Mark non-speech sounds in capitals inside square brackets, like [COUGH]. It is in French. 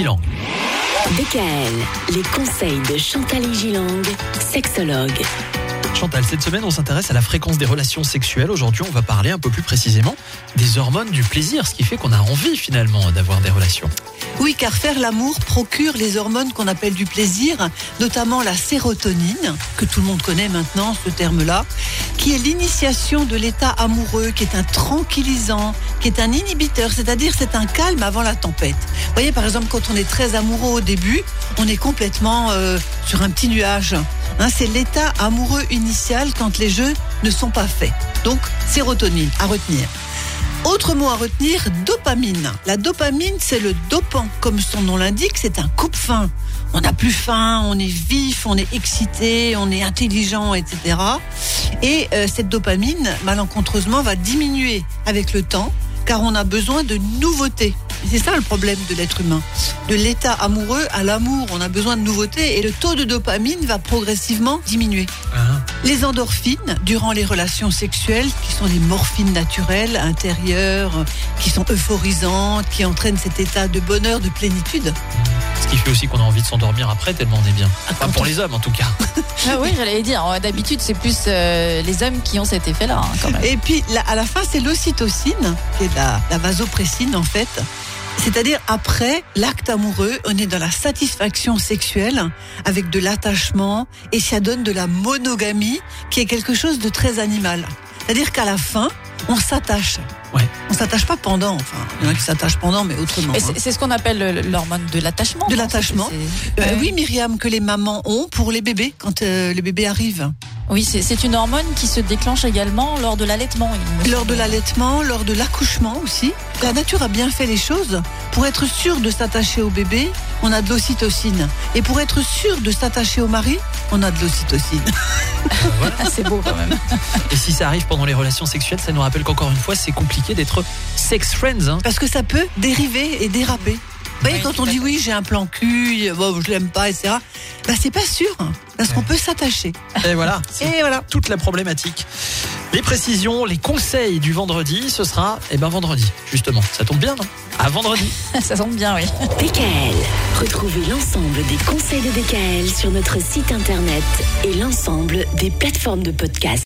Gilang. Les conseils de Chantal Gilang, sexologue. Chantal, cette semaine, on s'intéresse à la fréquence des relations sexuelles. Aujourd'hui, on va parler un peu plus précisément des hormones du plaisir, ce qui fait qu'on a envie finalement d'avoir des relations. Oui, car faire l'amour procure les hormones qu'on appelle du plaisir, notamment la sérotonine, que tout le monde connaît maintenant, ce terme-là, qui est l'initiation de l'état amoureux, qui est un tranquillisant, qui est un inhibiteur, c'est-à-dire c'est un calme avant la tempête. Vous voyez, par exemple, quand on est très amoureux au début, on est complètement euh, sur un petit nuage. Hein, c'est l'état amoureux initial quand les jeux ne sont pas faits. Donc, sérotonine, à retenir. Autre mot à retenir, dopamine. La dopamine, c'est le dopant. Comme son nom l'indique, c'est un coupe-faim. On n'a plus faim, on est vif, on est excité, on est intelligent, etc. Et euh, cette dopamine, malencontreusement, va diminuer avec le temps, car on a besoin de nouveautés. C'est ça le problème de l'être humain. De l'état amoureux à l'amour, on a besoin de nouveautés et le taux de dopamine va progressivement diminuer. Ah, Les endorphines, durant les relations sexuelles, qui sont des morphines naturelles, intérieures, qui sont euphorisantes, qui entraînent cet état de bonheur, de plénitude. ce qui fait aussi qu'on a envie de s'endormir après tellement on est bien. Enfin, quand pour les hommes en tout cas. [LAUGHS] Ah oui, j'allais dire. euh, D'habitude, c'est plus euh, les hommes qui ont cet effet-là, hein, quand même. Et puis, à la fin, c'est l'ocytocine, qui est la, la vasopressine, en fait. C'est-à-dire, après l'acte amoureux, on est dans la satisfaction sexuelle, avec de l'attachement, et ça donne de la monogamie, qui est quelque chose de très animal. C'est-à-dire qu'à la fin, on s'attache. Ouais. On s'attache pas pendant, enfin, il y en a qui s'attachent pendant, mais autrement. Hein. c'est ce qu'on appelle le- l'hormone de l'attachement. De l'attachement. Euh, oui, Myriam, que les mamans ont pour les bébés, quand euh, les bébés arrivent. Oui, c'est une hormone qui se déclenche également lors de l'allaitement. Lors de l'allaitement, lors de l'accouchement aussi. La nature a bien fait les choses. Pour être sûr de s'attacher au bébé, on a de l'ocytocine. Et pour être sûr de s'attacher au mari, on a de l'ocytocine. [LAUGHS] Ah, c'est beau quand même. Et si ça arrive pendant les relations sexuelles, ça nous rappelle qu'encore une fois, c'est compliqué d'être sex friends. hein. Parce que ça peut dériver et déraper. Vous voyez, quand on dit oui, j'ai un plan cul, bon, je l'aime pas, etc. Bah, c'est pas sûr. Parce qu'on peut s'attacher. Et voilà, [LAUGHS] Et voilà. toute la problématique. Les précisions, les conseils du vendredi, ce sera eh ben vendredi, justement. Ça tombe bien, non? À vendredi. [LAUGHS] Ça semble bien, oui. DKL, retrouvez l'ensemble des conseils de DKL sur notre site internet et l'ensemble des plateformes de podcast.